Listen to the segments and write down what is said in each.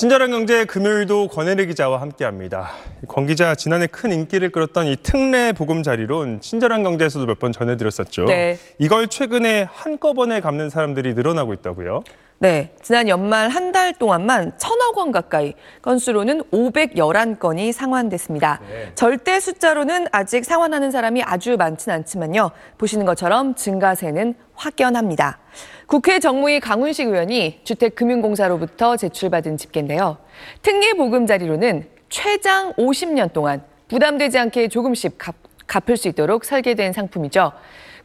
친절한 경제 금요일도 권혜리 기자와 함께합니다. 권 기자 지난해 큰 인기를 끌었던 이 특례 보금자리론 친절한 경제에서도 몇 번 전해드렸었죠. 네. 이걸 최근에 한꺼번에 갚는 사람들이 늘어나고 있다고요. 네, 지난 연말 한 달 동안만 천억 원 가까이 건수로는 511건이 상환됐습니다. 네. 절대 숫자로는 아직 상환하는 사람이 아주 많진 않지만요. 보시는 것처럼 증가세는 확연합니다. 국회 정무위 강훈식 의원이 주택금융공사로부터 제출받은 집계인데요. 특례 보금자리로는 최장 50년 동안 부담되지 않게 조금씩 갚, 갚을 수 있도록 설계된 상품이죠.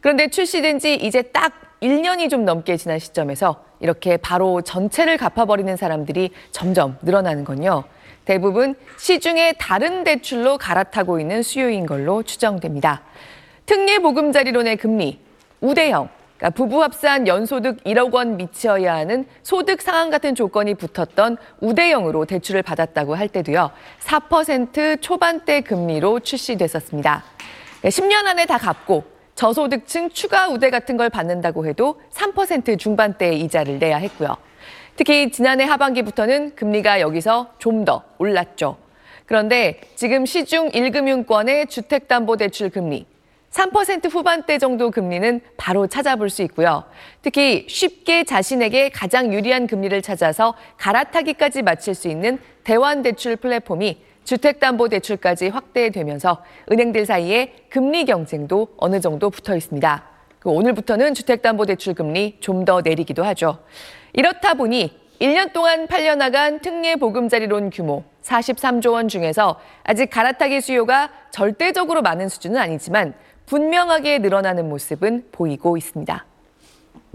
그런데 출시된 지 이제 딱 1년이 좀 넘게 지난 시점에서 이렇게 바로 전체를 갚아버리는 사람들이 점점 늘어나는 건요. 대부분 시중의 다른 대출로 갈아타고 있는 수요인 걸로 추정됩니다. 특례 보금자리론의 금리, 우대형, 그러니까 부부 합산 연소득 1억 원 미치어야 하는 소득 상한 같은 조건이 붙었던 우대형으로 대출을 받았다고 할 때도요. 4% 초반대 금리로 출시됐었습니다. 10년 안에 다 갚고 저소득층 추가 우대 같은 걸 받는다고 해도 3% 중반대의 이자를 내야 했고요. 특히 지난해 하반기부터는 금리가 여기서 좀 더 올랐죠. 그런데 지금 시중 1금융권의 주택담보대출 금리 3% 후반대 정도 금리는 바로 찾아볼 수 있고요. 특히 쉽게 자신에게 가장 유리한 금리를 찾아서 갈아타기까지 마칠 수 있는 대환대출 플랫폼이 주택담보대출까지 확대되면서 은행들 사이에 금리 경쟁도 어느 정도 붙어 있습니다. 그 오늘부터는 주택담보대출 금리 좀 더 내리기도 하죠. 이렇다 보니 1년 동안 팔려나간 특례 보금자리론 규모 43조 원 중에서 아직 갈아타기 수요가 절대적으로 많은 수준은 아니지만 분명하게 늘어나는 모습은 보이고 있습니다.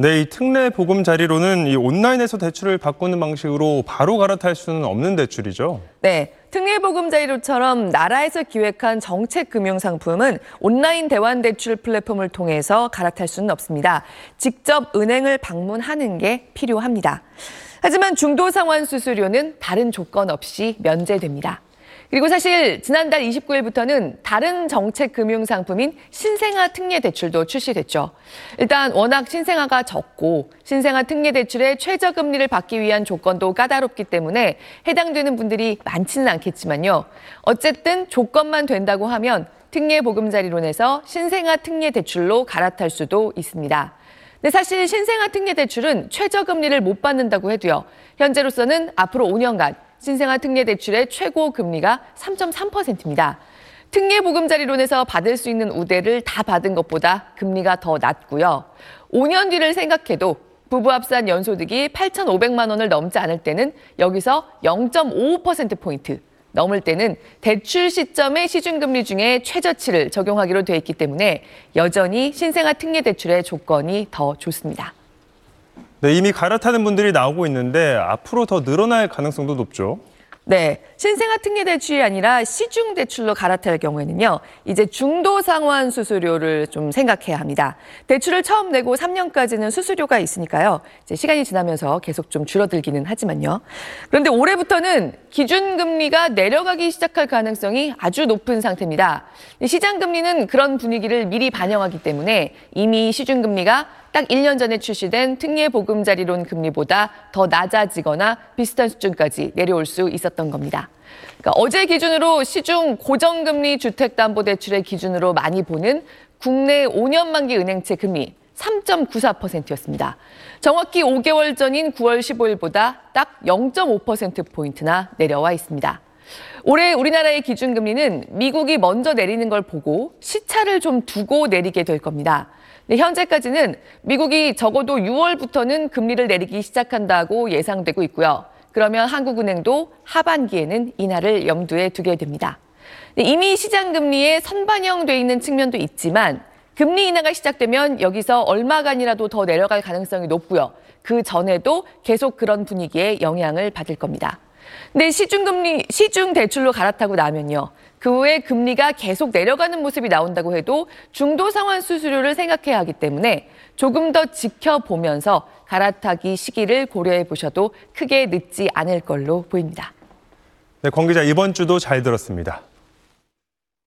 네, 이 특례 보금자리론은 이 온라인에서 대출을 바꾸는 방식으로 바로 갈아탈 수는 없는 대출이죠. 네. 특례보금자리로처럼 나라에서 기획한 정책 금융 상품은 온라인 대환 대출 플랫폼을 통해서 갈아탈 수는 없습니다. 직접 은행을 방문하는 게 필요합니다. 하지만 중도 상환 수수료는 다른 조건 없이 면제됩니다. 그리고 사실 지난달 29일부터는 다른 정책 금융 상품인 신생아 특례 대출도 출시됐죠. 일단 워낙 신생아가 적고 신생아 특례 대출의 최저 금리를 받기 위한 조건도 까다롭기 때문에 해당되는 분들이 많지는 않겠지만요. 어쨌든 조건만 된다고 하면 특례 보금자리론에서 신생아 특례 대출로 갈아탈 수도 있습니다. 근데 사실 신생아 특례 대출은 최저 금리를 못 받는다고 해도요. 현재로서는 앞으로 5년간 신생아 특례 대출의 최고 금리가 3.3%입니다. 특례 보금자리론에서 받을 수 있는 우대를 다 받은 것보다 금리가 더 낮고요. 5년 뒤를 생각해도 부부 합산 연소득이 8,500만 원을 넘지 않을 때는 여기서 0.55%포인트, 넘을 때는 대출 시점의 시중금리 중에 최저치를 적용하기로 돼 있기 때문에 여전히 신생아 특례 대출의 조건이 더 좋습니다. 네, 이미 갈아타는 분들이 나오고 있는데 앞으로 더 늘어날 가능성도 높죠. 네, 신생아 특례 대출이 아니라 시중 대출로 갈아탈 경우에는요, 이제 중도 상환 수수료를 좀 생각해야 합니다. 대출을 처음 내고 3년까지는 수수료가 있으니까요, 이제 시간이 지나면서 계속 좀 줄어들기는 하지만요. 그런데 올해부터는 기준금리가 내려가기 시작할 가능성이 아주 높은 상태입니다. 시장금리는 그런 분위기를 미리 반영하기 때문에 이미 시중금리가 딱 1년 전에 출시된 특례 보금자리론 금리보다 더 낮아지거나 비슷한 수준까지 내려올 수 있었던 겁니다. 그러니까 어제 기준으로 시중 고정금리 주택담보대출의 기준으로 많이 보는 국내 5년 만기 은행채 금리 3.94%였습니다. 정확히 5개월 전인 9월 15일보다 딱 0.5%포인트나 내려와 있습니다. 올해 우리나라의 기준금리는 미국이 먼저 내리는 걸 보고 시차를 좀 두고 내리게 될 겁니다. 네, 현재까지는 미국이 적어도 6월부터는 금리를 내리기 시작한다고 예상되고 있고요. 그러면 한국은행도 하반기에는 인하를 염두에 두게 됩니다. 네, 이미 시장 금리에 선반영돼 있는 측면도 있지만 금리 인하가 시작되면 여기서 얼마간이라도 더 내려갈 가능성이 높고요. 그 전에도 계속 그런 분위기에 영향을 받을 겁니다. 근데 시중금리, 시중 대출로 갈아타고 나면요. 그 후에 금리가 계속 내려가는 모습이 나온다고 해도 중도 상환 수수료를 생각해야 하기 때문에 조금 더 지켜보면서 갈아타기 시기를 고려해 보셔도 크게 늦지 않을 걸로 보입니다. 네, 권 기자 이번 주도 잘 들었습니다.